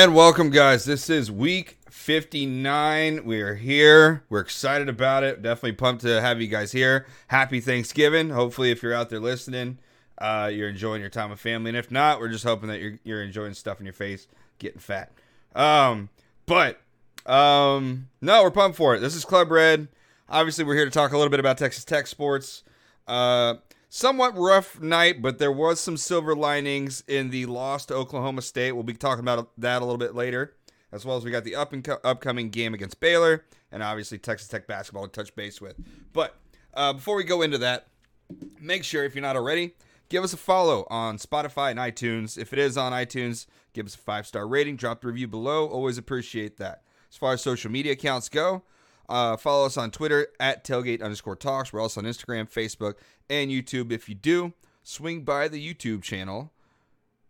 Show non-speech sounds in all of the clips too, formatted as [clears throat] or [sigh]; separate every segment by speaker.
Speaker 1: And welcome, guys. This is week 59. We are here. We're excited about it. Definitely pumped to have you guys here. Happy Thanksgiving. Hopefully, if you're out there listening, uh, you're enjoying your time with family. And if not, we're just hoping that you're, you're enjoying stuff in your face, getting fat. Um, but um, no, we're pumped for it. This is Club Red. Obviously, we're here to talk a little bit about Texas Tech sports. Uh, somewhat rough night, but there was some silver linings in the loss to Oklahoma State. We'll be talking about that a little bit later, as well as we got the up and co- upcoming game against Baylor, and obviously Texas Tech basketball to touch base with. But uh, before we go into that, make sure if you're not already, give us a follow on Spotify and iTunes. If it is on iTunes, give us a five star rating, drop the review below. Always appreciate that. As far as social media accounts go, uh, follow us on Twitter at tailgate underscore talks. We're also on Instagram, Facebook, and YouTube. If you do, swing by the YouTube channel.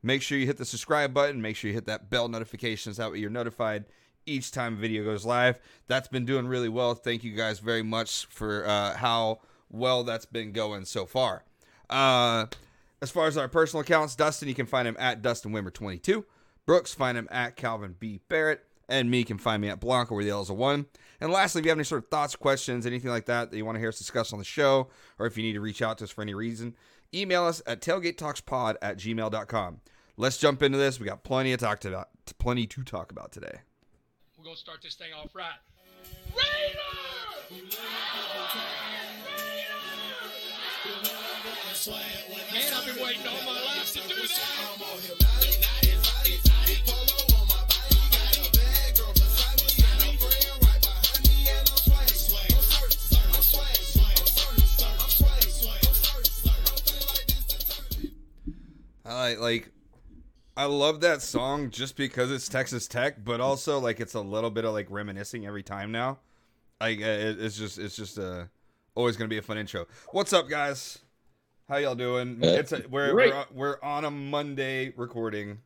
Speaker 1: Make sure you hit the subscribe button. Make sure you hit that bell notification so that way you're notified each time a video goes live. That's been doing really well. Thank you guys very much for uh, how well that's been going so far. Uh, as far as our personal accounts, Dustin, you can find him at Dustin Wimmer22. Brooks, find him at Calvin B. Barrett. And me, can find me at Blanca, where the L is a one. And lastly, if you have any sort of thoughts, questions, anything like that that you want to hear us discuss on the show, or if you need to reach out to us for any reason, email us at tailgatetalkspod at gmail.com. Let's jump into this. We got plenty to talk to about, plenty to talk about today.
Speaker 2: We're gonna start this thing off right. Man, I've been waiting all my life to do this.
Speaker 1: I like, I love that song just because it's Texas Tech, but also like it's a little bit of like reminiscing every time now. Like uh, it's just it's just uh, always gonna be a fun intro. What's up, guys? How y'all doing?
Speaker 3: Uh,
Speaker 1: It's a, we're,
Speaker 3: great.
Speaker 1: we're on- we're on a Monday recording. A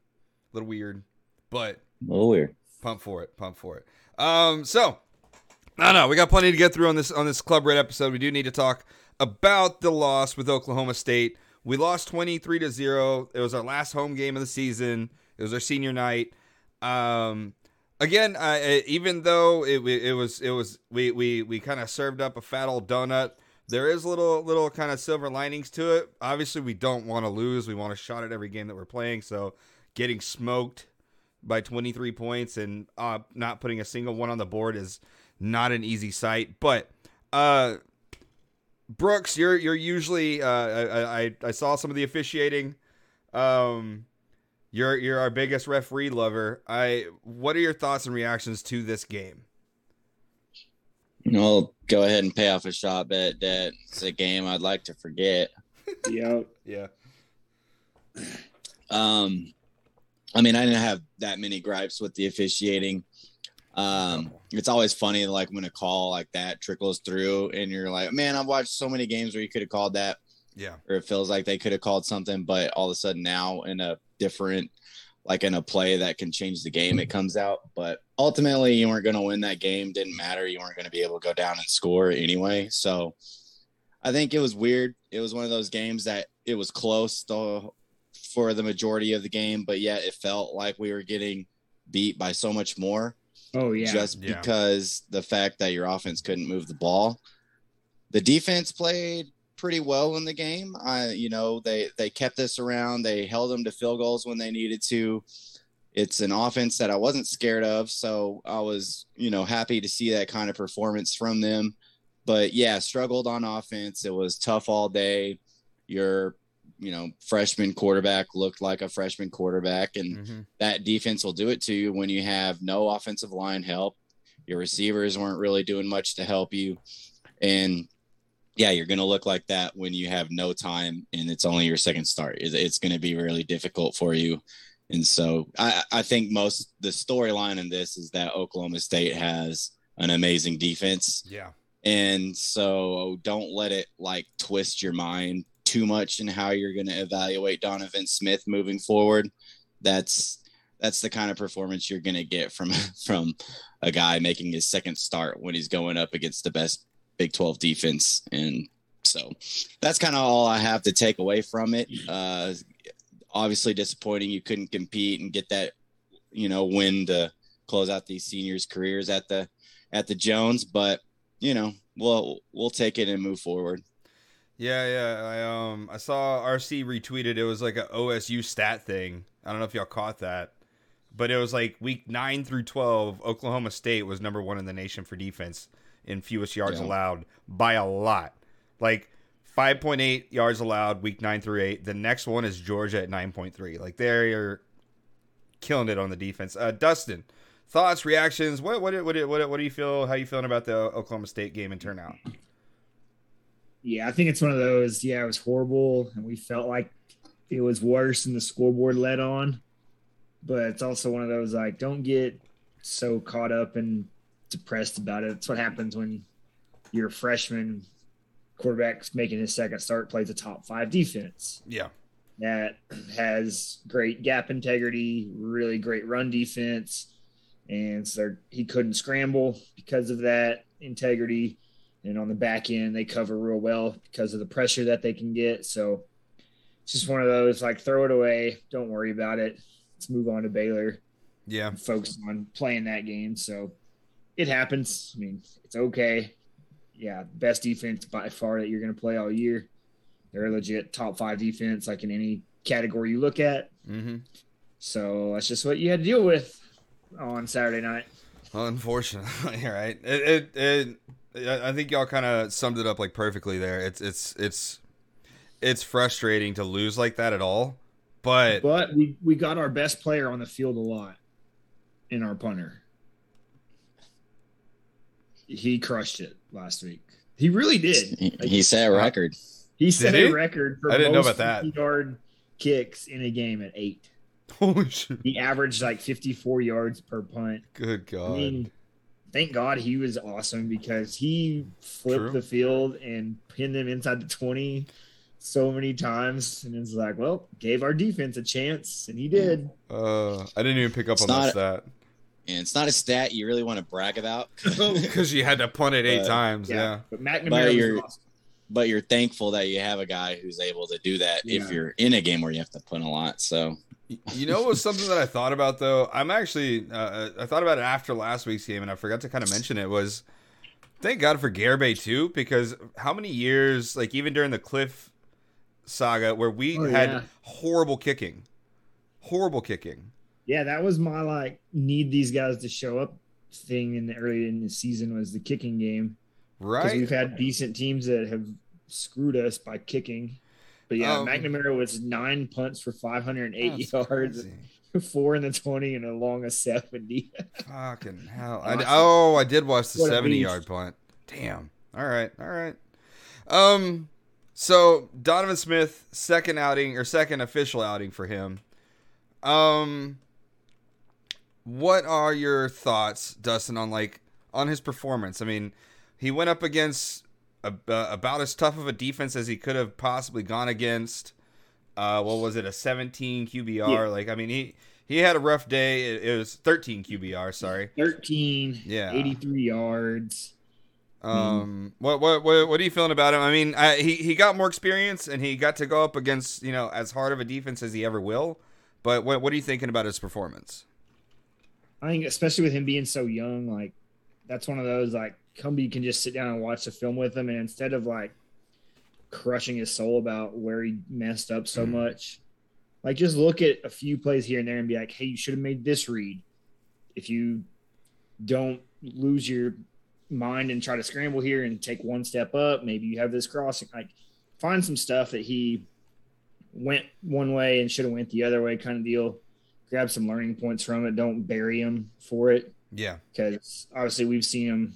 Speaker 1: little weird, but
Speaker 3: A little weird.
Speaker 1: pump for it, pump for it. Um, so no, no, we got plenty to get through on this on this Club Red episode. We do need to talk about the loss with Oklahoma State. We lost twenty three to zero. It was our last home game of the season. It was our senior night. Um, again, even though it, it was it was we we we kind of served up a fat old donut. There is little little kind of silver linings to it. Obviously, we don't want to lose. We want a shot at every game that we're playing. So, getting smoked by 23 points and uh, not putting a single one on the board is not an easy sight. But uh, Brooks, you're you're usually uh, I, I I saw some of the officiating. Um, you're you're our biggest referee lover. I what are your thoughts and reactions to this game?
Speaker 3: I'll go ahead and pay off a shot bet that it's a game I'd like to forget. [laughs]
Speaker 4: Yep.
Speaker 1: Yeah,
Speaker 3: Um, I mean, I didn't have that many gripes with the officiating. Um, it's always funny, like when a call like that trickles through, and you're like, "Man, I've watched so many games where you could have called that,
Speaker 1: yeah,
Speaker 3: or it feels like they could have called something, but all of a sudden now in a different, like in a play that can change the game, it comes out. But ultimately, you weren't going to win that game. Didn't matter. You weren't going to be able to go down and score anyway. So I think it was weird. It was one of those games that it was close the, for the majority of the game, but yet it felt like we were getting beat by so much more
Speaker 4: Oh yeah.
Speaker 3: just
Speaker 1: Yeah.
Speaker 3: because the fact that your offense couldn't move the ball. The defense played pretty well in the game. I, you know, they they kept us around. They held them to field goals when they needed to. It's an offense that I wasn't scared of, so I was, you know, happy to see that kind of performance from them. But yeah, struggled on offense. It was tough all day. Your you know, freshman quarterback looked like a freshman quarterback. And
Speaker 1: Mm-hmm.
Speaker 3: that defense will do it to you when you have no offensive line help. Your receivers weren't really doing much to help you. And yeah, you're going to look like that when you have no time and it's only your second start. It's, it's going to be really difficult for you. And so I, I think most the storyline in this is that Oklahoma State has an amazing defense.
Speaker 1: Yeah.
Speaker 3: And so don't let it like twist your mind too much in how you're going to evaluate Donovan Smith moving forward. That's that's the kind of performance you're going to get from [laughs] from a guy making his second start when he's going up against the best Big 12 defense and so that's kind of all I have to take away from it. Uh obviously disappointing you couldn't compete and get that you know win to close out these seniors careers at the at the Jones, but you know, we'll we'll take it and move forward.
Speaker 1: Yeah, yeah. I um I saw RC retweeted it was like a OSU stat thing. I don't know if y'all caught that. But it was like week 9 through 12 Oklahoma State was number 1 in the nation for defense in fewest yards
Speaker 3: Yeah.
Speaker 1: allowed by a lot. Like 5.8 yards allowed week 9 through 8. The next one is Georgia at 9.3. Like they're killing it on the defense. Uh Dustin, thoughts, reactions, what what what what, what do you feel how you feeling about the Oklahoma State game and turnout?
Speaker 4: Yeah, I think it's one of those. Yeah, it was horrible, and we felt like it was worse than the scoreboard led on. But it's also one of those like, don't get so caught up and depressed about it. It's what happens when your freshman quarterback's making his second start, plays a top five defense
Speaker 1: Yeah.
Speaker 4: that has great gap integrity, really great run defense, and so he couldn't scramble because of that integrity. And on the back end, they cover real well because of the pressure that they can get. So it's just one of those like throw it away, don't worry about it. Let's move on to Baylor
Speaker 1: Yeah.
Speaker 4: focus on playing that game. So it happens. I mean, it's okay. Yeah, best defense by far that you're going to play all year. They're a legit top five defense, like in any category you look at.
Speaker 1: Mhm.
Speaker 4: So that's just what you had to deal with on Saturday night.
Speaker 1: Unfortunately, [laughs] right? It, it, it I I think y'all kind of summed it up like perfectly there. It's it's it's it's frustrating to lose like that at all, but
Speaker 4: But we we got our best player on the field a lot in our punter. He crushed it last week. He really did.
Speaker 3: He, he set a uh, record.
Speaker 4: He set
Speaker 1: he?
Speaker 4: a record for
Speaker 1: I didn't know about that.
Speaker 4: 50-yard kicks in a game at eight.
Speaker 1: holy shit,
Speaker 4: He averaged like 54 yards per punt.
Speaker 1: good
Speaker 4: I
Speaker 1: god,
Speaker 4: mean, thank God he was awesome because he flipped
Speaker 1: True.
Speaker 4: the field and pinned them inside the 20 so many times. And it's like, well, gave our defense a chance, and he did.
Speaker 1: uh, I didn't even pick up
Speaker 3: It's
Speaker 1: on
Speaker 3: not-
Speaker 1: that
Speaker 3: And it's not a stat you really want to brag about, [laughs]
Speaker 1: because you had to punt it eight
Speaker 3: But-
Speaker 1: times.
Speaker 4: Yeah.
Speaker 1: Yeah,
Speaker 4: But McNamara
Speaker 3: you're-
Speaker 4: was awesome.
Speaker 3: but you're thankful that you have a guy who's able to do that
Speaker 4: Yeah.
Speaker 3: if you're in a game where you have to punt a lot. So
Speaker 1: You know, what was something that I thought about though. I'm actually, uh, I thought about it after last week's game, and I forgot to kind of mention it. Was thank God for Garibay too, because how many years, like even during the Cliff saga, where we
Speaker 4: Oh,
Speaker 1: had
Speaker 4: yeah.
Speaker 1: horrible kicking, horrible kicking.
Speaker 4: Yeah, that was my like need these guys to show up thing in the early in the season was the kicking game because
Speaker 1: Right?
Speaker 4: we've had decent teams that have screwed us by kicking. But yeah,
Speaker 1: Um,
Speaker 4: McNamara was nine punts for 508 [laughs] yards, four in the 20, and a long of 70. [laughs]
Speaker 1: Fucking hell! I, oh, I did watch the
Speaker 4: What
Speaker 1: seventy yard punt. Damn. All right. All right. Um. So Donovan Smith, second outing or second official outing for him. Um. What are your thoughts, Dustin, on like on his performance? I mean, he went up against a, uh, about as tough of a defense as he could have possibly gone against. Uh, what was it? A 17 QBR.
Speaker 4: Yeah.
Speaker 1: Like, I mean, he he had a rough day. It, it was 13 QBR. Sorry.
Speaker 4: 13,
Speaker 1: Yeah.
Speaker 4: 83 yards.
Speaker 1: Um, what, what what what are you feeling about him? I mean, I, he he got more experience and he got to go up against you know as hard of a defense as he ever will. But what what are you thinking about his performance?
Speaker 4: I think, especially with him being so young, like that's one of those like somebody can just sit down and watch the film with him, and instead of like crushing his soul about where he messed up so
Speaker 1: Mhm.
Speaker 4: much, like just look at a few plays here and there and be like, hey, you should have made this read. If you don't lose your mind and try to scramble here and take one step up, maybe you have this crossing. Like find some stuff that he went one way and should have went the other way kind of deal. Grab some learning points from it. Don't bury him for it
Speaker 1: Yeah.
Speaker 4: because obviously we've seen him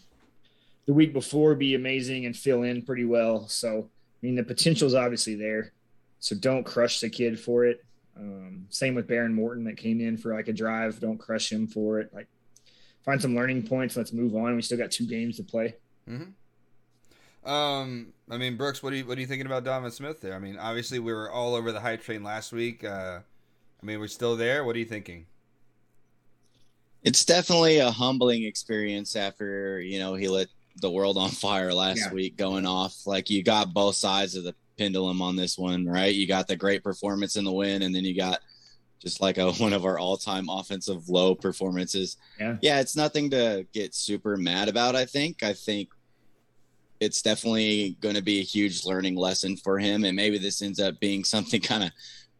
Speaker 4: the week before be amazing and fill in pretty well. So I mean the potential's obviously there. So don't crush the kid for it. Um, same with Behren Morton that came in for like a drive. Don't crush him for it. Like find some learning points. Let's move on. We still got two games to play.
Speaker 1: Um, I mean, Brooks, what are you what are you thinking about Donovan Smith there? I mean, obviously we were all over the hype train last week. Uh, I mean, we're still there. What are you thinking?
Speaker 3: It's definitely a humbling experience after, you know, he lit the world on fire last
Speaker 4: Yeah.
Speaker 3: week going off. Like you got both sides of the pendulum on this one, right? You got the great performance in the win, and then you got just like a, [laughs] one of our all-time offensive low performances.
Speaker 4: Yeah.
Speaker 3: Yeah, it's nothing to get super mad about, I think. I think it's definitely going to be a huge learning lesson for him and maybe this ends up being [laughs] something kind of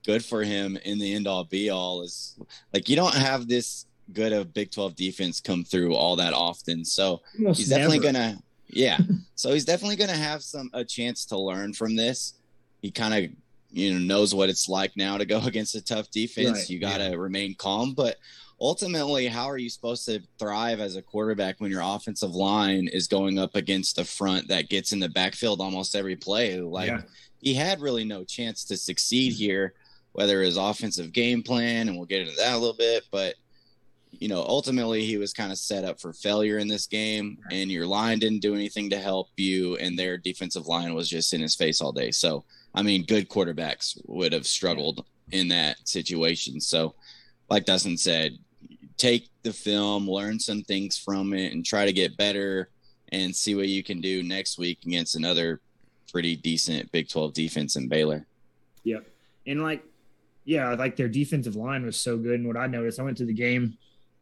Speaker 3: good for him in the end all be all is like you don't have this good of Big 12 defense come through all that often. So
Speaker 4: Almost
Speaker 3: he's definitely
Speaker 4: never.
Speaker 3: gonna yeah. [laughs] so he's definitely gonna have some a chance to learn from this. He kind of you know knows what it's like now to go [laughs] against a tough defense.
Speaker 4: Right,
Speaker 3: you gotta remain calm, but ultimately, how are you supposed to thrive as a quarterback when your offensive line is going up against a front that gets in the backfield almost every play? Like
Speaker 4: Yeah.
Speaker 3: he had really no chance to succeed mm-hmm. here, whether his offensive game plan, and we'll get into that a little bit, but you know, ultimately he was kind of set up for failure in this game, and your line didn't do anything to help you, and their defensive line was just in his face all day. So, I mean, good quarterbacks would have struggled in that situation. So, like Dustin said, take the film, learn some things from it, and try to get better and see what you can do next week against another pretty decent Big 12 defense in Baylor.
Speaker 4: Yep. And like, yeah, like their defensive line was so good. And what I noticed, I went to the game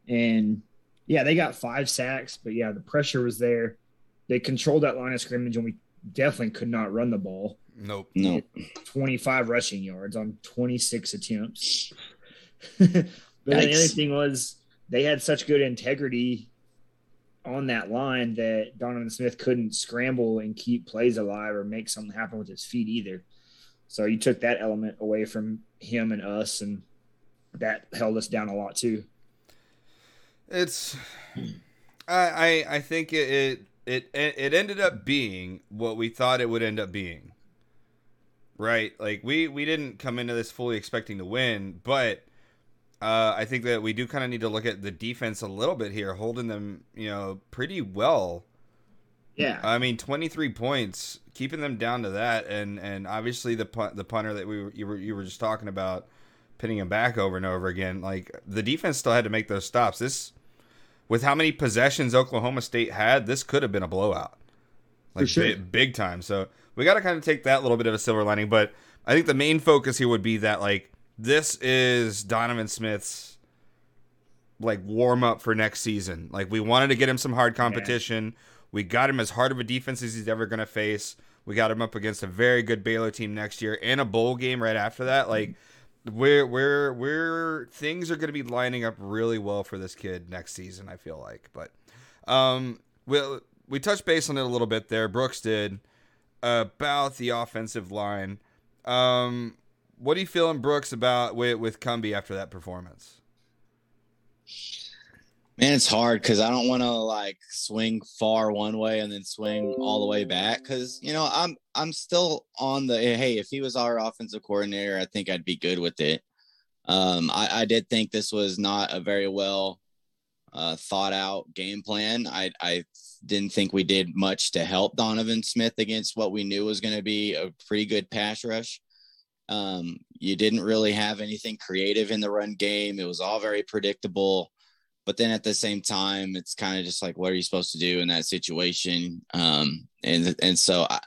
Speaker 4: and yeah, they got five sacks, but yeah, the pressure was there. They controlled that line of scrimmage and we definitely could not run the ball.
Speaker 1: Nope.
Speaker 3: No,
Speaker 4: 25 rushing yards on 26 attempts. [laughs] but then the other thing was they had such good integrity on that line that Donovan Smith couldn't scramble and keep plays alive or make something happen with his feet either. So you took that element away from him and us, and that held us down a lot too.
Speaker 1: It's I I, I think it, it it it ended up being what we thought it would end up being. Right? Like we we didn't come into this fully expecting to win, but uh, I think that we do kind of need to look at the defense a little bit here, holding them, you know, pretty well.
Speaker 4: Yeah,
Speaker 1: I mean, 23 points, keeping them down to that, and and obviously the pun- the punter that we were, you were you were just talking about, pinning him back over and over again. Like the defense still had to make those stops. This, with how many possessions Oklahoma State had, this could have been a blowout, like
Speaker 4: sure.
Speaker 1: big, big time. So we got to kind of take that little bit of a silver lining. But I think the main focus here would be that like this is Donovan Smith's like warm up for next season. Like we wanted to get him some hard competition. We got him as hard of a defense as he's ever going to face. We got him up against a very good Baylor team next year and a bowl game right after that. Like we're we're we're things are going to be lining up really well for this kid next season. I feel like, but um, we we touched base on it a little bit there. Brooks did about the offensive line. Um, what are you feeling, Brooks, about with with Cumbie after that performance?
Speaker 3: Man, it's hard because I don't want to like swing far one way and then swing all the way back. Because you know, I'm I'm still on the hey. If he was our offensive coordinator, I think I'd be good with it. Um, I, I did think this was not a very well uh, thought out game plan. I I didn't think we did much to help Donovan Smith against what we knew was going to be a pretty good pass rush. Um, you didn't really have anything creative in the run game. It was all very predictable but then at the same time it's kind of just like what are you supposed to do in that situation? Um and and so i,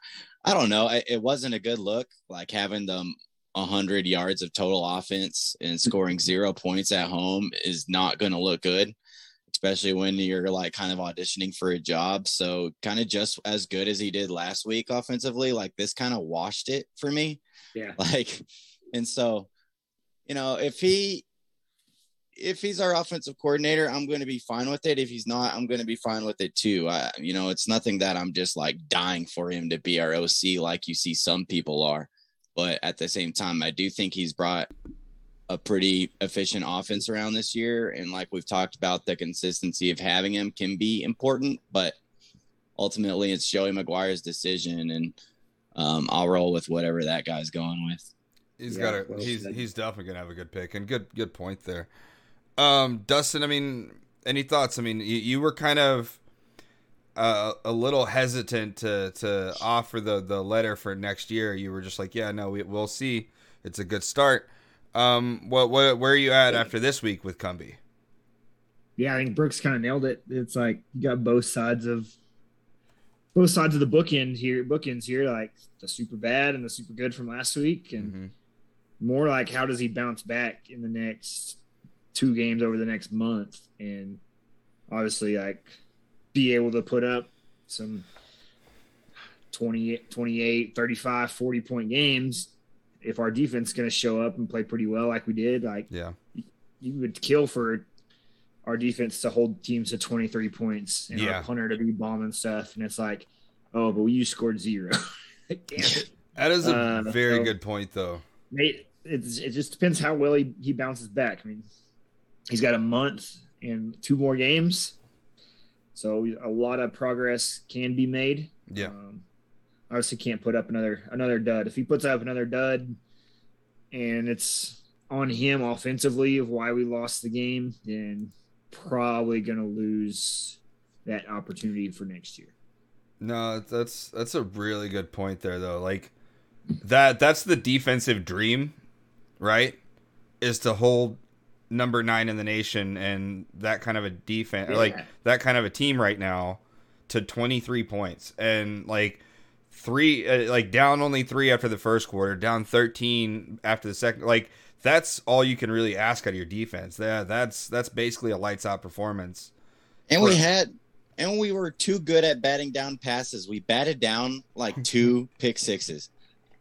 Speaker 3: I don't know I, it wasn't a good look like having them 100 yards of total offense and scoring zero points at home is not going to look good especially when you're like kind of auditioning for a job. So kind of just as good as he did last week offensively like this kind of washed it for me.
Speaker 4: Yeah, [laughs]
Speaker 3: like and so you know if he if he's our offensive coordinator i'm going to be fine with it if he's not i'm going to be fine with it too I, you know it's nothing that i'm just like dying for him to be our oc like you see some people are but at the same time, I do think he's brought a pretty efficient offense around this year. And like we've talked about, the consistency of having him can be important, but ultimately it's Joey McGuire's decision. And um, I'll roll with whatever that guy's going with.
Speaker 1: He's
Speaker 4: Yeah,
Speaker 1: got a
Speaker 4: well
Speaker 1: he's
Speaker 4: said.
Speaker 1: he's definitely gonna have a good pick and good good point there. Um, Dustin, I mean, any thoughts? I mean, you, you were kind of uh, a little hesitant to to offer the the letter for next year. You were just like, yeah, no, we, we'll see. It's a good start. Um, what what where are you at after this week with Cumbie?
Speaker 4: Yeah, I think Brooks kind of nailed it. It's like you got both sides of both sides of the bookend here, bookends here, like the super bad and the super good from last week, and
Speaker 1: Mhm.
Speaker 4: more like how does he bounce back in the next two games over the next month, and obviously like be able to put up some 20, 28, 35, 40 point games. If our defense is going to show up and play pretty well like we did, like
Speaker 1: Yeah,
Speaker 4: you would kill for our defense to hold teams to 23 points and
Speaker 1: Yeah.
Speaker 4: our punter to be bombing stuff. And it's like, oh, but we you scored zero. [laughs] It.
Speaker 1: that is a
Speaker 4: Uh,
Speaker 1: very
Speaker 4: so-
Speaker 1: good point, though.
Speaker 4: Mate, it's, it just depends how well he, he bounces back. I mean, he's got a month and two more games. So a lot of progress can be made.
Speaker 1: Yeah,
Speaker 4: Um, obviously can't put up another another dud. If he puts up another dud and it's on him offensively of why we lost the game, then probably gonna lose that opportunity for next year.
Speaker 1: No, that's that's a really good point there though. Like that that's the defensive dream, right? Is to hold number 9 in the nation and that kind of a defense like that kind of a team right now to 23 points and like 3 uh, like down only 3 after the first quarter, down 13 after the second like that's all you can really ask out of your defense. That that's that's basically a lights out performance.
Speaker 3: And we had, and we were too good at batting down passes. We batted down like [laughs] two pick sixes.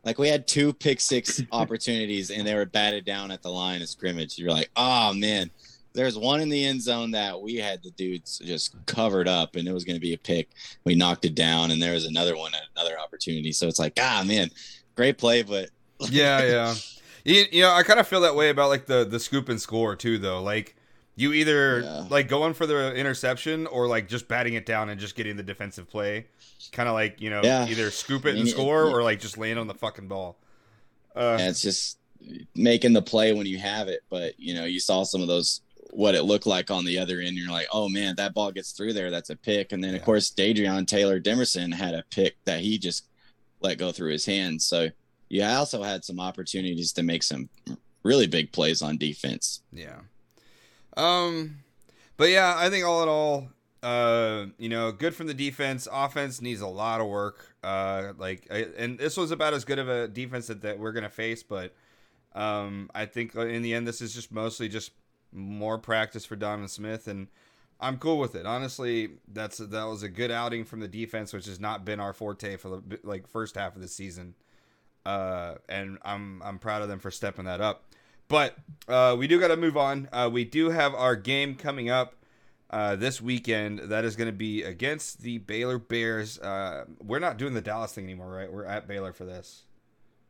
Speaker 3: Like we had two pick six [laughs] opportunities, and they were batted down at the line of scrimmage. You're like, oh man, there's one in the end zone that we had the dudes just covered up, and it was going to be a pick. We knocked it down, and there was another one at another opportunity. So it's like, ah man, great play, but [laughs]
Speaker 1: yeah, yeah. You, you know, I kind of feel that way about like the the scoop and score too, though. Like you either
Speaker 3: Yeah.
Speaker 1: like going for the interception or like just batting it down and just getting the defensive play. Kind of like you know
Speaker 3: Yeah.
Speaker 1: either scoop it
Speaker 3: I mean,
Speaker 1: and score
Speaker 3: it-
Speaker 1: or like just land on the fucking ball. Uh,
Speaker 3: And it's just making the play when you have it. But you know, you saw some of those what it looked like on the other end. You're like, oh man, that ball gets through there. That's a pick. And then
Speaker 1: Yeah.
Speaker 3: of course, Dadrion Taylor Demerson had a pick that he just let go through his hands. So you also had some opportunities to make some really big plays on defense.
Speaker 1: Yeah. Um, but yeah, I think all in all, uh, you know, good from the defense. Offense needs a lot of work. Uh, like, I, and this was about as good of a defense that, that we're gonna face, but um, I think in the end, this is just mostly just more practice for Donovan Smith, and I'm cool with it. Honestly, that's that was a good outing from the defense, which has not been our forte for the like first half of the season. Uh, and I'm I'm proud of them for stepping that up. But uh, we do got to move on. Uh, we do have our game coming up uh, this weekend. That is going to be against the Baylor Bears. Uh, we're not doing the Dallas thing anymore, right? We're at Baylor for this.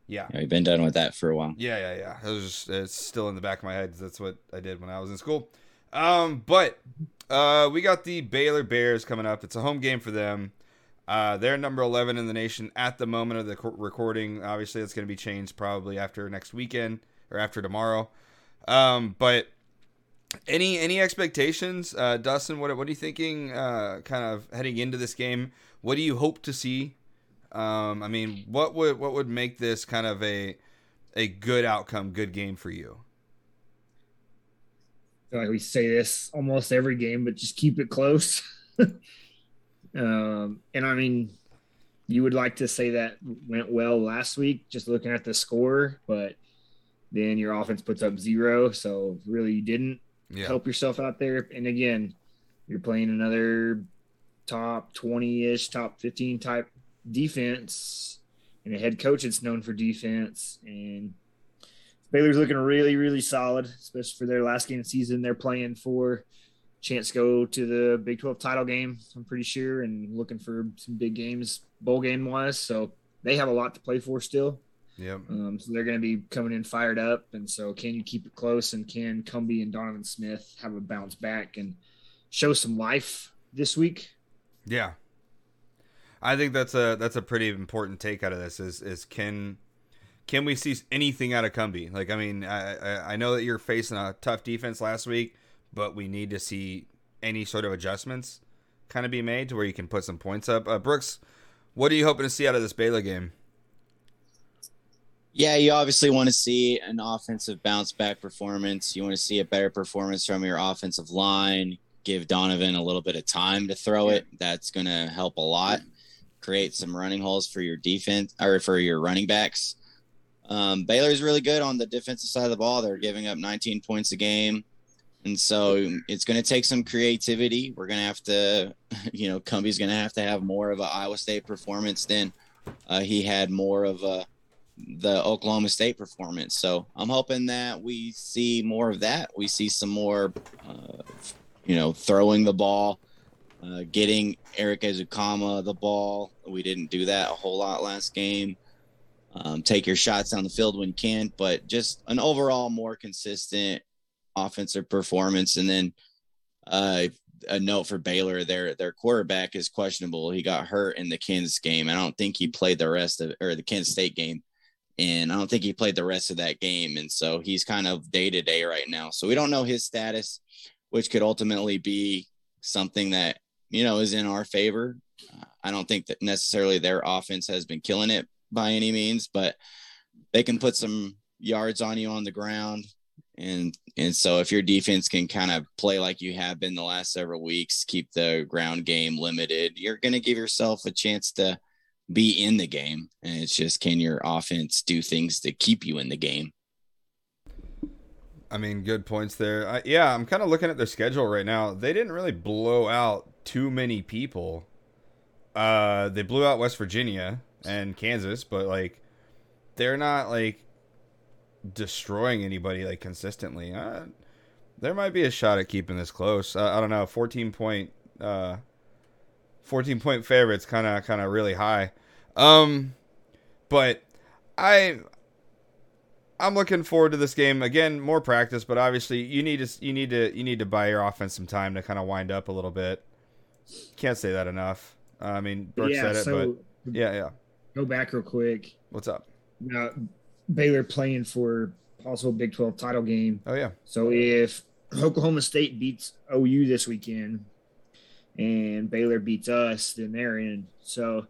Speaker 1: Yeah.
Speaker 3: Yeah, we've been done with that for a while.
Speaker 1: Yeah, yeah, yeah. It was just, it's still in the back of my head. That's what I did when I was in school. Um, but uh, we got the Baylor Bears coming up. It's a home game for them. Uh, they're number 11 in the nation at the moment of the co- recording. Obviously, it's going to be changed probably after next weekend or after tomorrow. Um, but any any expectations, uh, Dustin? What what are you thinking? Uh, kind of heading into this game. What do you hope to see? Um, I mean, what would what would make this kind of a a good outcome, good game for you?
Speaker 4: Like we say this almost every game, but just keep it close. [laughs] um, and I mean, you would like to say that went well last week, just looking at the score, but then your offense puts up zero. So really, you didn't
Speaker 1: Yeah,
Speaker 4: help yourself out there. And again, you're playing another top 20 ish, top 15 type defense and a head coach that's known for defense. And Baylor's looking really, really solid, especially for their last game of the season. They're playing for chance to go to the Big 12 title game, I'm pretty sure, and looking for some big games, bowl game wise. So they have a lot to play for still.
Speaker 1: Yep.
Speaker 4: Um, so they're going to be coming in fired up. And so, can you keep it close? And can Cumbie and Donovan Smith have a bounce back and show some life this week?
Speaker 1: Yeah. I think that's a that's a pretty important take out of this is is can can we see anything out of Cumbie? Like I mean, I, I I know that you're facing a tough defense last week, but we need to see any sort of adjustments kind of be made to where you can put some points up. Uh, Brooks, what are you hoping to see out of this Baylor game?
Speaker 3: Yeah, you obviously want to see an offensive bounce back performance. You want to see a better performance from your offensive line. Give Donovan a little bit of time to throw it. That's going to help a lot. Create some running holes for your defense or for your running backs. Um, Baylor's really good on the defensive side of the ball. They're giving up 19 points a game. And so it's going to take some creativity. We're going to have to, [laughs] you know, Cumbie's going to have to have more of an Iowa State performance than uh, he had more of a the Oklahoma State performance. So I'm hoping that we see more of that. We see some more, uh, you know, throwing the ball, uh, getting Erik Ezukanma the ball. We didn't do that a whole lot last game. Um, take your shots down the field when you can, but just an overall more consistent offensive performance. And then uh, a note for Baylor: their their quarterback is questionable. He got hurt in the Kansas game. I don't think he played the rest of or the Kansas State game and I don't think he played the rest of that game. And so he's kind of day to day right now. So we don't know his status, which could ultimately be something that, you know, is in our favor. Uh, I don't think that necessarily their offense has been killing it by any means, but they can put some yards on you on the ground. And and so if your defense can kind of play like you have been the last several weeks, keep the ground game limited, you're going to give yourself a chance to be in the game. And it's just can your offense do things to keep you in the game?
Speaker 1: I mean, good points there. I, yeah, I'm kind of looking at their schedule right now. They didn't really blow out too many people. Uh, they blew out West Virginia and Kansas, but like they're not like destroying anybody like consistently. Uh, there might be a shot at keeping this close. Uh, I don't know. 14 point, uh, 14 point favorites, kind of, kind of really high. Um, but I I'm looking forward to this game again. More practice, but obviously you need to you need to you need to buy your offense some time to kind of wind up a little bit. Can't say that enough. Uh, I mean, Brooks
Speaker 4: yeah,
Speaker 1: said it,
Speaker 4: so
Speaker 1: but yeah, yeah.
Speaker 4: go back real quick.
Speaker 1: What's up?
Speaker 4: Now, Baylor playing for possible Big 12 title game.
Speaker 1: Oh yeah,
Speaker 4: So if Oklahoma State beats OU this weekend and Baylor beats us, then they're in. So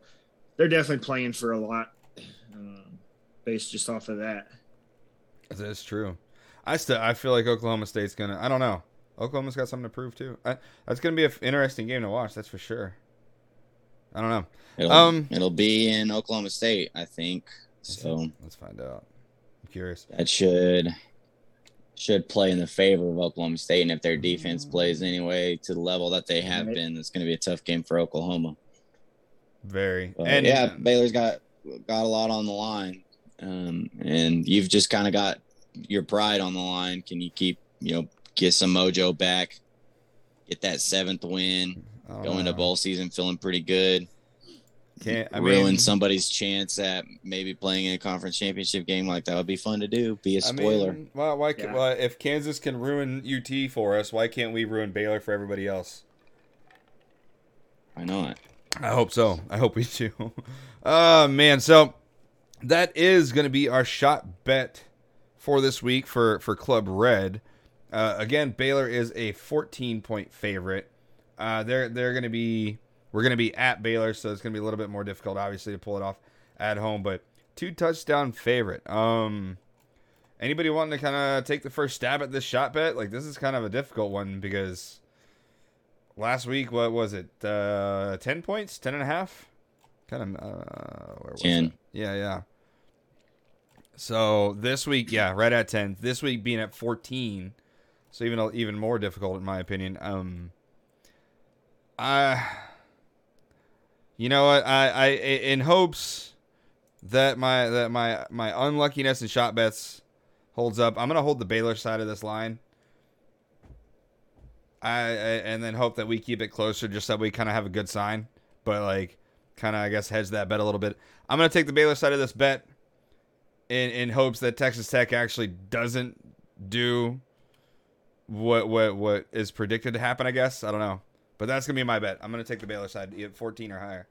Speaker 4: they're definitely playing for a lot um, based just off of that.
Speaker 1: that's true. I still I feel like Oklahoma State's gonna. I don't know. Oklahoma's got something to prove too. I, that's gonna be an interesting game to watch. That's for sure. I don't know.
Speaker 3: It'll,
Speaker 1: Um,
Speaker 3: it'll be in Oklahoma State, I think. So
Speaker 1: Let's find out. I'm curious.
Speaker 3: that should should play in the favor of Oklahoma State. And if their defense plays anyway to the level that they have
Speaker 4: Right.
Speaker 3: been, it's going to be a tough game for Oklahoma.
Speaker 1: Very.
Speaker 3: But
Speaker 1: and
Speaker 3: yeah, Baylor's got got a lot on the line, um, and you've just kind of got your pride on the line. Can you keep you know get some mojo back, get that seventh win,
Speaker 1: I don't
Speaker 3: go into bowl season feeling pretty good,
Speaker 1: Can't I
Speaker 3: ruin
Speaker 1: mean,
Speaker 3: somebody's chance at maybe playing in a conference championship game like that would be fun to do. Be a spoiler.
Speaker 1: mean, why, why,
Speaker 4: Yeah.
Speaker 1: why, if Kansas can ruin UT for us, why can't we ruin Baylor for everybody else?
Speaker 3: I know it.
Speaker 1: I hope so. I hope we [laughs] do. Oh man, so that is going to be our shot bet for this week for for Club Red. Uh, again, Baylor is a 14 point favorite. Uh, they're they're going to be we're going to be at Baylor, so it's going to be a little bit more difficult, obviously, to pull it off at home. But two touchdown favorite. Um, anybody wanting to kind of take the first stab at this shot bet? Like this is kind of a difficult one because last week what was it? Uh, 10 points, 10 and a half. Kind of uh, where was
Speaker 3: 10.
Speaker 1: it? Yeah, yeah. So this week, yeah, right at 10. This week being at 14. So even even more difficult in my opinion. Um I You know what? I I in hopes that my that my my unluckiness in shot bets holds up. I'm going to hold the Baylor side of this line. I, I and then hope that we keep it closer just so we kind of have a good sign. But like kind of I guess hedge that bet a little bit. I'm going to take the Baylor side of this bet. in in hopes that Texas Tech actually doesn't do what what what is predicted to happen. I guess I don't know, but that's gonna be my bet. I'm gonna take the Baylor side, either 14 or higher.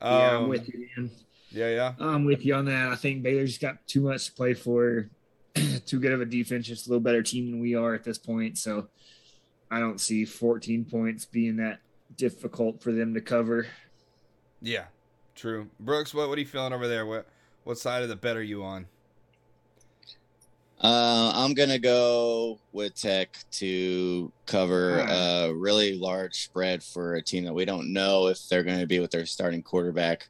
Speaker 4: yeah, I'm
Speaker 1: Um,
Speaker 4: with you, man.
Speaker 1: Yeah, yeah.
Speaker 4: I'm with you on that. I think Baylor's got too much to play for. [clears throat] too good of a defense, just a little better team than we are at this point. So I don't see 14 points being that difficult for them to cover.
Speaker 1: Yeah, true. Brooks, what what are you feeling over there? What what side of the bet are you on?
Speaker 3: Uh, I'm gonna go with Tech to cover a really large spread for a team that we don't know if they're going to be with their starting quarterback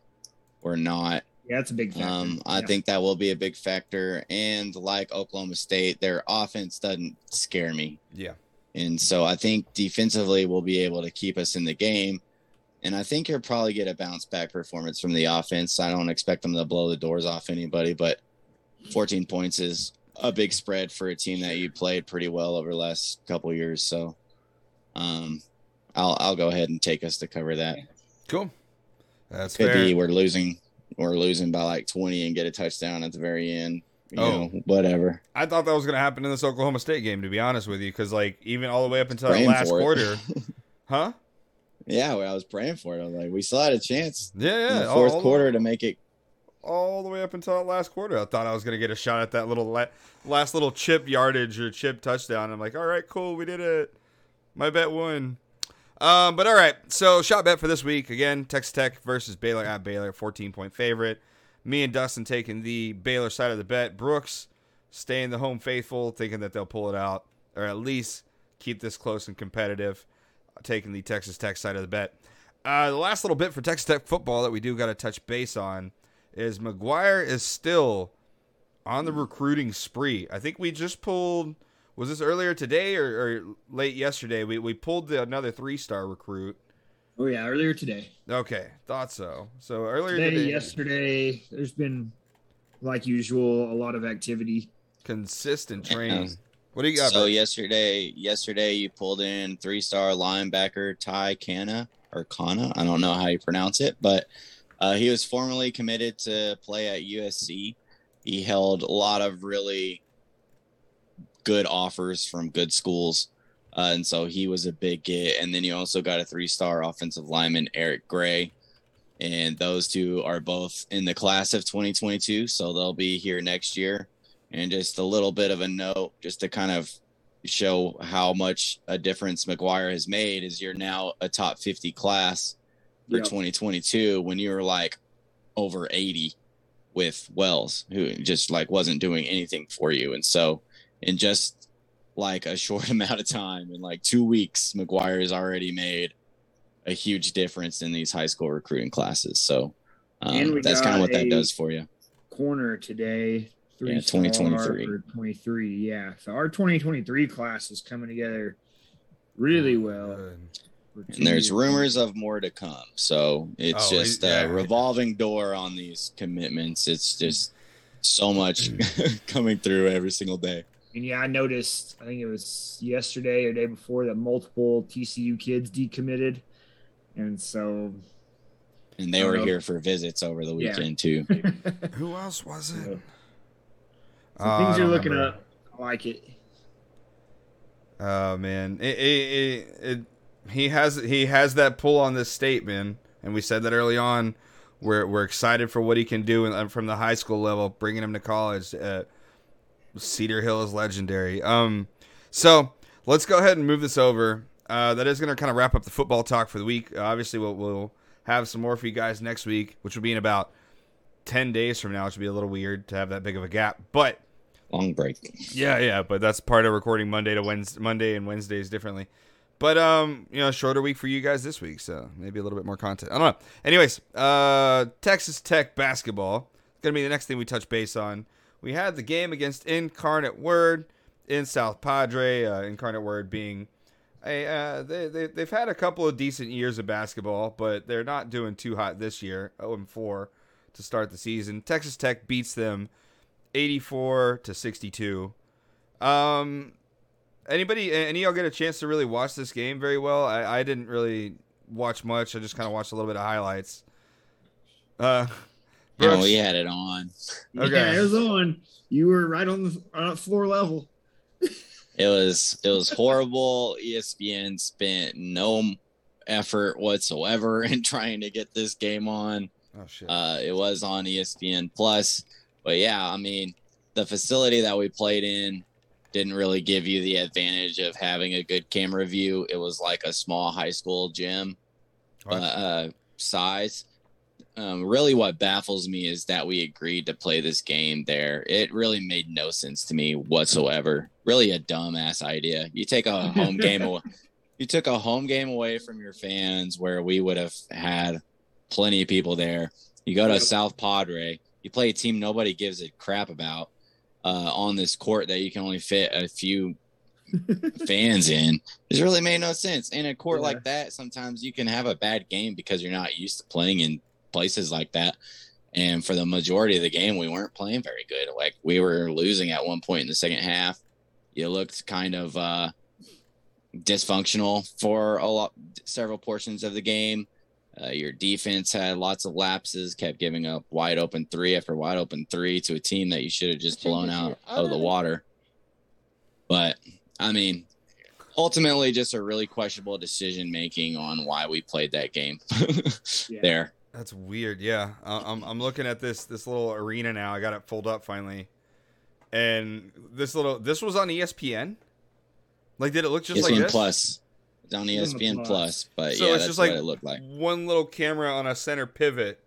Speaker 3: or not.
Speaker 4: Yeah, that's a big factor.
Speaker 3: Um, I
Speaker 4: Yeah.
Speaker 3: think that will be a big factor. And like Oklahoma State, their offense doesn't scare me.
Speaker 1: Yeah,
Speaker 3: And so I think defensively we'll be able to keep us in the game. And I think you'll probably get a bounce back performance from the offense. I don't expect them to blow the doors off anybody, but 14 points is a big spread for a team that you played pretty well over the last couple years. So um, I'll I'll go ahead and take us to cover that.
Speaker 1: cool. That's
Speaker 3: Could
Speaker 1: fair.
Speaker 3: be we're losing we're losing by like 20 and get a touchdown at the very end. You
Speaker 1: Oh.
Speaker 3: know, whatever.
Speaker 1: I thought that was going to happen in this Oklahoma State game, to be honest with you, because like even all the way up until the last quarter, [laughs] huh?
Speaker 3: Yeah, well, I was praying for it. I was like, we still had a chance
Speaker 1: Yeah,
Speaker 3: in
Speaker 1: yeah.
Speaker 3: the fourth
Speaker 1: all,
Speaker 3: quarter to make it
Speaker 1: all the way up until that last quarter. I thought I was going to get a shot at that little la- last little chip yardage or chip touchdown. I'm like, all right, cool, we did it. My bet won. Um, but all right, so shot bet for this week again: Texas Tech versus Baylor at Baylor, 14 point favorite. Me and Dustin taking the Baylor side of the bet. Brooks staying the home faithful, thinking that they'll pull it out or at least keep this close and competitive. Taking the Texas Tech side of the bet. Uh, the last little bit for Texas Tech football that we do got to touch base on is McGuire is still on the recruiting spree. I think we just pulled. Was this earlier today or, or late yesterday? We we pulled the, another three star recruit.
Speaker 4: Oh yeah, earlier today.
Speaker 1: Okay, thought so. So earlier
Speaker 4: Today,
Speaker 1: today,
Speaker 4: yesterday, there's been like usual a lot of activity.
Speaker 1: consistent
Speaker 3: Yeah.
Speaker 1: training. What do you got?
Speaker 3: So
Speaker 1: Brooks?
Speaker 3: yesterday, yesterday you pulled in three-star linebacker Ty Kana or Kana. I don't know how you pronounce it, but uh, he was formerly committed to play at USC. He held a lot of really good offers from good schools, uh, and so he was a big get. And then you also got a three-star offensive lineman Eric Gray, and those two are both in the class of 2022, so they'll be here next year. And just a little bit of a note, just to kind of show how much a difference McGuire has made, is you're now a top 50 class for
Speaker 4: Yep.
Speaker 3: 2022 when you were like over 80 with Wells, who just like wasn't doing anything for you. And so, in just like a short [laughs] amount of time, in like two weeks, McGuire has already made a huge difference in these high school recruiting classes. So, um, that's kind of what that does for you.
Speaker 4: Corner today. Three
Speaker 3: Yeah, 2023.
Speaker 4: for 23. Yeah. So our 2023 class is coming together really well.
Speaker 1: Good.
Speaker 4: for two
Speaker 3: And there's rumors of more to come. So it's
Speaker 1: Oh, it-
Speaker 3: just
Speaker 1: yeah.
Speaker 3: a revolving door on these commitments. It's just so much [laughs] coming through every single day.
Speaker 4: And yeah, I noticed, I think it was yesterday or day before that multiple TCU kids decommitted. And so
Speaker 3: And they were
Speaker 4: know.
Speaker 3: here for visits over the
Speaker 4: Yeah.
Speaker 3: weekend too. [laughs]
Speaker 1: Who else was it?
Speaker 4: So-
Speaker 1: Oh, I
Speaker 4: things you're looking
Speaker 1: remember.
Speaker 4: up. I like it.
Speaker 1: Oh man, it, it, it, it, he has he has that pull on this state, man, and we said that early on. We're we're excited for what he can do in, from the high school level, bringing him to college. Uh, Cedar Hill is legendary. Um, so let's go ahead and move this over. Uh, that is going to kind of wrap up the football talk for the week. Uh, obviously, we'll, we'll have some more for you guys next week, which will be in about ten days from now. Which would be a little weird to have that big of a gap, but
Speaker 3: Long break.
Speaker 1: yeah, yeah, but that's part of recording Monday to Wednesday, Monday and Wednesdays differently. But um, you know, shorter week for you guys this week, so maybe a little bit more content. I don't know. Anyways, uh, Texas Tech basketball is gonna be the next thing we touch base on. We had the game against Incarnate Word in South Padre. Uh, Incarnate Word being a uh, they, they they've had a couple of decent years of basketball, but they're not doing too hot this year. 0 and 4 to start the season. Texas Tech beats them 84 to 62. Um, anybody, any of y'all get a chance to really watch this game very well? I, I didn't really watch much. I just kind of watched a little bit of highlights. Uh,
Speaker 3: Yeah,
Speaker 1: Brooks?
Speaker 3: we had it on. [laughs]
Speaker 1: Okay.
Speaker 4: Yeah, it was on. You were right on the on floor level.
Speaker 3: It was it was horrible. ESPN spent no effort whatsoever [laughs] in trying to get this game on.
Speaker 1: Oh shit.
Speaker 3: Uh, it was on ESPN Plus, but yeah, I mean, the facility that we played in didn't really give you the advantage of having a good camera view. It was like a small high school gym uh,
Speaker 1: What?
Speaker 3: uh, size. Um, really, what baffles me is that we agreed to play this game there. It really made no sense to me whatsoever. Really, a dumbass idea. You take a home [laughs] game away. You took a home game away from your fans, where we would have had plenty of people there. You go to
Speaker 4: Yep.
Speaker 3: South Padre. You play a team nobody gives a crap about uh, on this court that you can only fit a few [laughs] fans in. This really made no sense. In a court
Speaker 4: Yeah.
Speaker 3: like that, sometimes you can have a bad game because you're not used to playing in places like that. And for the majority of the game, we weren't playing very good. Like we were losing at one point in the second half. You looked kind of uh, dysfunctional for a lot, several portions of the game. Uh, your defense had lots of lapses, kept giving up wide open three after wide open three to a team that you should have just blown out of the water. But I mean, ultimately, just a really questionable decision making on why we played that game [laughs]
Speaker 4: Yeah.
Speaker 3: there.
Speaker 1: That's weird. Yeah, uh, I'm I'm looking at this this little arena now. I got it pulled up finally, and this little this was on ESPN. Like, did it look just
Speaker 3: ESPN
Speaker 1: like this?
Speaker 3: Plus. It's on
Speaker 4: It's on the
Speaker 3: ESPN
Speaker 4: Plus.
Speaker 3: Plus, but
Speaker 1: So
Speaker 3: yeah,
Speaker 1: it's
Speaker 3: that's
Speaker 1: just
Speaker 3: what
Speaker 1: like
Speaker 3: it looked like.
Speaker 1: One little camera on a center pivot,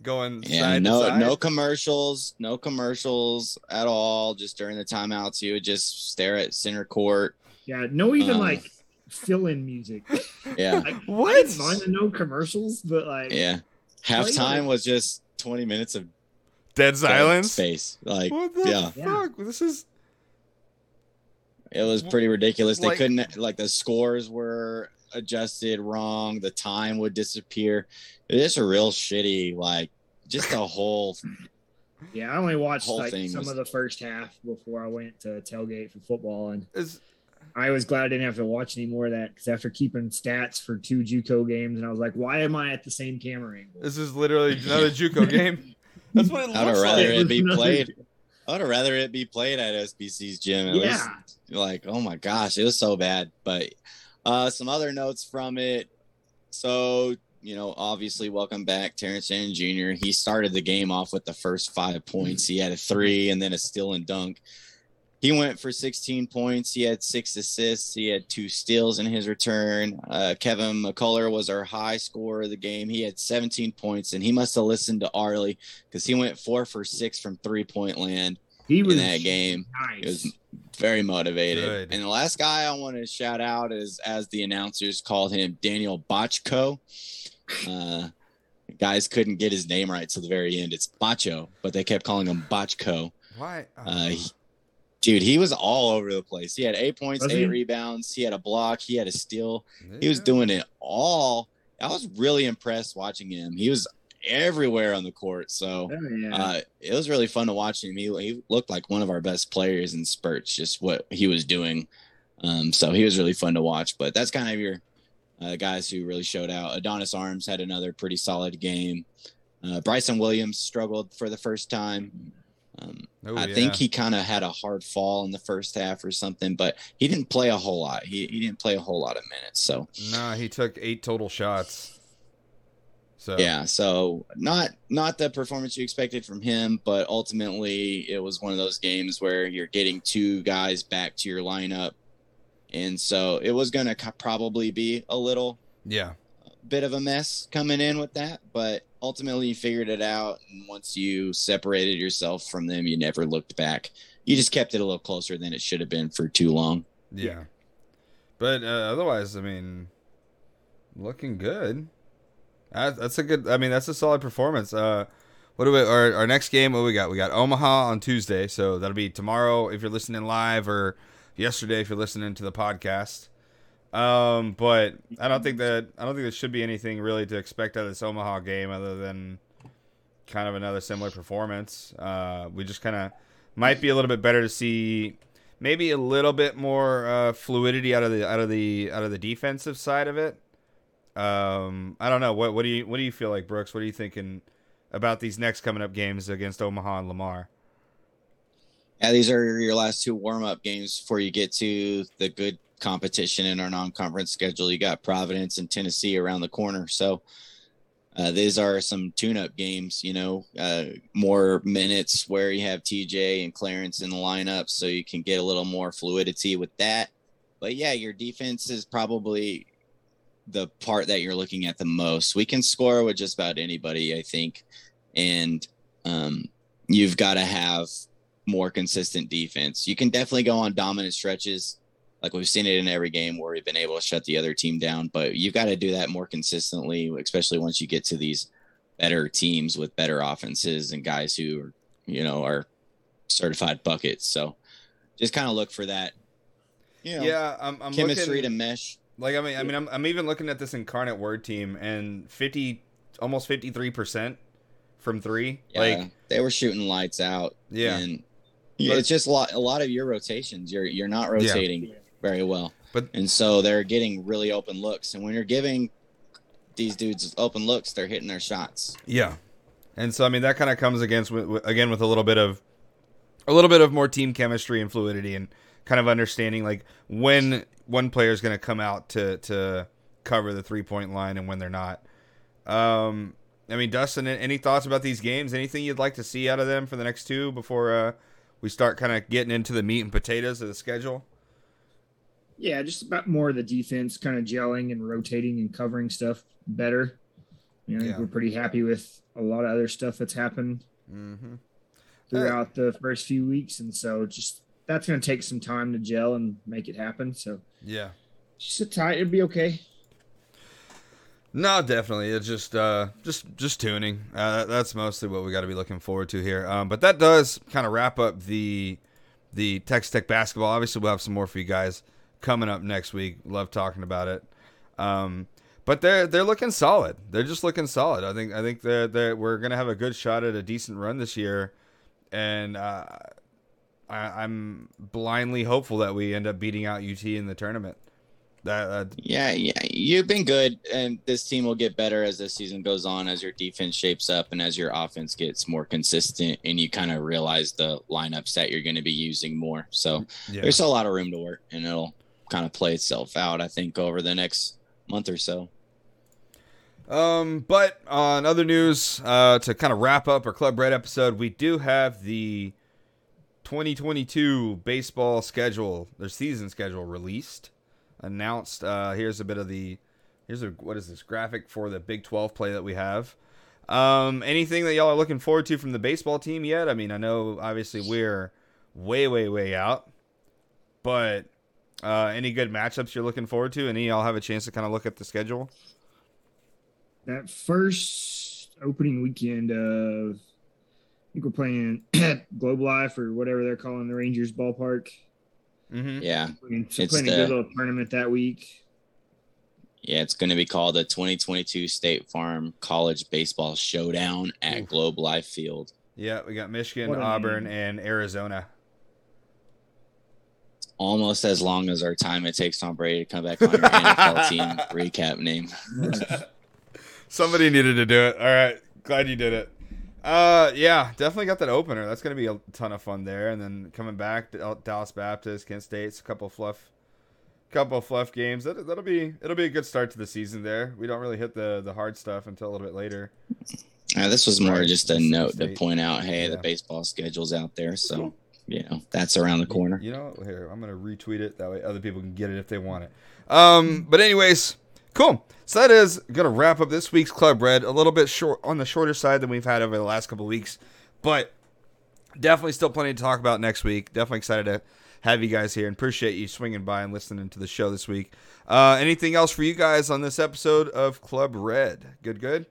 Speaker 1: going
Speaker 3: Yeah,
Speaker 1: side
Speaker 3: no,
Speaker 1: to side.
Speaker 3: no commercials, no commercials at all. Just during the timeouts, you would just stare at center court.
Speaker 4: Yeah, no even
Speaker 3: Um,
Speaker 4: like fill in music.
Speaker 3: Yeah, [laughs]
Speaker 4: Like,
Speaker 1: What?
Speaker 4: I didn't mind the no commercials, but like
Speaker 3: yeah. Halftime was just twenty minutes of
Speaker 1: Dead
Speaker 3: dead
Speaker 1: silence.
Speaker 3: space. Like
Speaker 1: What the
Speaker 3: yeah.
Speaker 1: fuck? This is
Speaker 3: It was pretty ridiculous. They
Speaker 1: Like-
Speaker 3: couldn't like the scores were adjusted wrong. The time would disappear. It's a real shitty like just a whole. [laughs]
Speaker 4: yeah, I only watched like some
Speaker 3: was-
Speaker 4: of the first half before I went to tailgate for football, and
Speaker 1: is
Speaker 4: I was glad I didn't have to watch any more of that because after keeping stats for two JUCO games, and I was like, why am I at the same camera angle?
Speaker 1: this is literally [laughs] another JUCO game. That's what it looks
Speaker 3: I'd
Speaker 1: looks
Speaker 3: rather
Speaker 1: like.
Speaker 3: it be
Speaker 4: Another-
Speaker 3: played. I'd rather it be played at SBC's gym. At least
Speaker 4: Yeah,
Speaker 3: like oh my gosh it was so bad but uh some other notes from it so you know obviously welcome back terrence Shannon jr he started the game off with the first five points he had a three and then a steal and dunk he went for 16 points he had six assists he had two steals in his return uh, Kevin McCullar was our high scorer of the game he had 17 points and he must have listened to arlie because he went four for six from three point land
Speaker 4: he was
Speaker 3: in that game
Speaker 4: nice.
Speaker 3: it was very motivated.
Speaker 1: Good.
Speaker 3: And the last guy I want to shout out is, as the announcers called him, Daniel Botchko. Uh, guys couldn't get his name right till the very end. It's Batcho, but they kept calling him Botchko.
Speaker 1: Why?
Speaker 3: Uh, he- dude, he was all over the place. He had eight points,
Speaker 4: Was
Speaker 3: eight
Speaker 4: he?
Speaker 3: rebounds. He had a block. He had a steal. He was doing it all. I was really impressed watching him. He was everywhere on the court. So
Speaker 4: Oh, yeah.
Speaker 3: uh, it was really fun to watch him. He, he looked like one of our best players in spurts, just what he was doing. Um, so he was really fun to watch. But that's kind of your uh, guys who really showed out. Adonis Arms had another pretty solid game. Uh, Bryson Williams struggled for the first time. Um,
Speaker 1: Oh,
Speaker 3: I
Speaker 1: yeah.
Speaker 3: think he kind of had a hard fall in the first half or something, but he didn't play a whole lot. He, he didn't play a whole lot of minutes. So
Speaker 1: Nah, he took eight total shots. So
Speaker 3: yeah so not not the performance you expected from him but ultimately it was one of those games where you're getting two guys back to your lineup and so it was going to probably be a little
Speaker 1: yeah.
Speaker 3: Bit of a mess coming in with that but ultimately you figured it out and once you separated yourself from them you never looked back you just kept it a little closer than it should have been for too long
Speaker 1: Yeah. But uh, otherwise, I mean, looking good. That's a good. I mean, that's a solid performance. Uh, what do we? Our, our next game. What we got? We got Omaha on Tuesday, so that'll be tomorrow if you're listening live, or yesterday if you're listening to the podcast. Um, but I don't think [laughs] that I don't think there should be anything really to expect out of this Omaha game other than kind of another similar performance. Uh, we just kind of might be a little bit better to see maybe a little bit more uh, fluidity out of the out of the out of the defensive side of it. Um, I don't know. What what do you what do you feel like, Brooks? What are you thinking about these next coming up games against Omaha and Lamar.
Speaker 3: Yeah, these are your last two warm up games before you get to the good competition in our non conference schedule. You got Providence and Tennessee around the corner. So uh, these are some tune up games, you know, uh, more minutes where you have TJ and Clarence in the lineup so you can get a little more fluidity with that. But yeah, your defense is probably the part that you're looking at the most. We can score with just about anybody, I think. And um, you've got to have more consistent defense. You can definitely go on dominant stretches. Like we've seen it in every game where we've been able to shut the other team down, but you've got to do that more consistently, especially once you get to these better teams with better offenses and guys who are, you know, are certified buckets. So just kind of look for that. You know,
Speaker 1: yeah, I'm, I'm
Speaker 3: chemistry
Speaker 1: looking,
Speaker 3: to mesh.
Speaker 1: Like I mean, I mean, I'm, I'm even looking at this incarnate word team and 50, almost 53 percent from three.
Speaker 3: Yeah,
Speaker 1: Like,
Speaker 3: they were shooting lights out.
Speaker 1: Yeah.
Speaker 3: and yeah, it's just a lot. A lot of your rotations, you're you're not rotating very well.
Speaker 1: But-
Speaker 3: and so they're getting really open looks. And when you're giving these dudes open looks, they're hitting their shots.
Speaker 1: Yeah, and so I mean that kind of comes against with, again with a little bit of a little bit of more team chemistry and fluidity and kind of understanding like when one player is going to come out to to cover the three point line and when they're not. Um, I mean, Dustin, any thoughts about these games? Anything you'd like to see out of them for the next two before uh, we start kind of getting into the meat and potatoes of the schedule?
Speaker 4: Yeah, just about more of the defense kind of gelling and rotating and covering stuff better. You know, I think
Speaker 1: Yeah.
Speaker 4: we're pretty happy with a lot of other stuff that's happened
Speaker 1: Mm-hmm.
Speaker 4: throughout the first few weeks, and so just that's going to take some time to gel and make it happen. So
Speaker 1: Yeah.
Speaker 4: just sit tight; it'll be okay.
Speaker 1: No, definitely. It's just uh just just tuning. Uh, that's mostly what we got to be looking forward to here. Um, but that does kind of wrap up the the Texas Tech basketball. Obviously, we'll have some more for you guys coming up next week. Love talking about it. Um, but they're they're looking solid. They're just looking solid. I think I think they're, they're we're gonna have a good shot at a decent run this year, and uh, I, I'm blindly hopeful that we end up beating out UT in the tournament. That, that
Speaker 3: Yeah, yeah, you've been good, and this team will get better as the season goes on, as your defense shapes up, and as your offense gets more consistent, and you kind of realize the lineups that you're going to be using more. So
Speaker 1: yeah.
Speaker 3: there's a lot of room to work, and it'll kind of play itself out, I think, over the next month or so.
Speaker 1: Um, but on other news, uh, to kind of wrap up our Club Red episode, we do have the 2022 baseball schedule, their season schedule released, announced. Uh, here's a bit of the, here's a what is this graphic for the Big 12 play that we have. Um, anything that y'all are looking forward to from the baseball team yet? I mean, I know obviously we're way, way, way out, but uh, any good matchups you're looking forward to? Any y'all have a chance to kind of look at the schedule?
Speaker 4: That first opening weekend of, I think we're playing at [clears throat] Globe Life or whatever they're calling the Rangers ballpark.
Speaker 1: Mm-hmm.
Speaker 3: Yeah,
Speaker 4: Playing, so
Speaker 3: It's
Speaker 4: playing a
Speaker 3: the-
Speaker 4: good little tournament that week.
Speaker 3: yeah, it's going to be called the 2022 State Farm College Baseball Showdown at
Speaker 1: Oof.
Speaker 3: Globe Life Field.
Speaker 1: Yeah, we got Michigan,
Speaker 4: What
Speaker 1: Auburn,
Speaker 4: name.
Speaker 1: and Arizona.
Speaker 3: Almost as long as our time it takes Tom Brady to come back on your NFL [laughs] team recap name. [laughs]
Speaker 1: Somebody needed to do it. All right, glad you did it. Uh, yeah, definitely got that opener. That's gonna be a ton of fun there. And then coming back, Dallas Baptist, Kent State's a couple of fluff, couple of fluff games. That, that'll be it'll be a good start to the season. There, we don't really hit the the hard stuff until a little bit later.
Speaker 3: Uh, this was more
Speaker 1: Right,
Speaker 3: just a
Speaker 1: Mississippi
Speaker 3: note to point out, hey,
Speaker 1: Yeah.
Speaker 3: the baseball schedule's out there, so you know that's around the corner.
Speaker 1: You know, here I'm gonna retweet it that way other people can get it if they want it. Um, but anyways, cool. So that is gonna wrap up this week's Club Red. A little bit short on the shorter side than we've had over the last couple of weeks, but definitely still plenty to talk about next week. Definitely excited to have you guys here and appreciate you swinging by and listening to the show this week. Uh, anything else for you guys on this episode of Club Red? Good, good.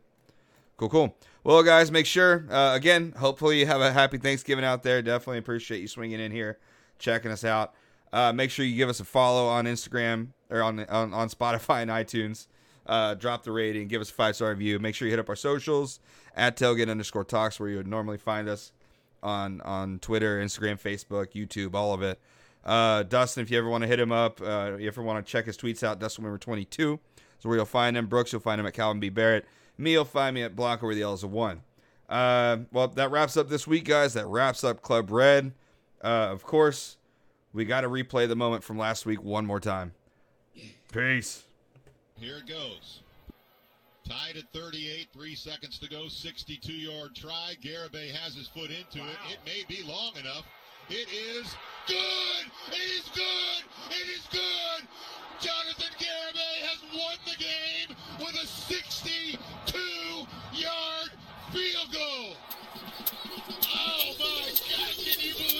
Speaker 1: Cool, cool. Well, guys, make sure, uh, again, hopefully you have a happy Thanksgiving out there. Definitely appreciate you swinging in here, checking us out. Uh, make sure you give us a follow on Instagram or on, on, on Spotify and iTunes. Uh, drop the rating, give us a five star review. Make sure you hit up our socials at tailgate underscore talks where you would normally find us on on Twitter, Instagram, Facebook, YouTube, all of it. Uh, Dustin, if you ever want to hit him up, uh, if you ever want to check his tweets out, Dustin Wimmer 22 is where you'll find him. Brooks, you'll find him at Calvin B. Barrett. Me, you'll find me at Blanco where the L's is a one. Uh, well, that wraps up this week, guys. That wraps up Club Red. Uh, of course, we got to replay the moment from last week one more time. Peace.
Speaker 2: Here it goes. Tied at 38, three seconds to go, 62 yard try. Garibay has his foot into it. It may be long enough. It is good. It is good. It is good. Jonathan Garibay has won the game with a 62-yard field goal. Oh my God! Can you believe?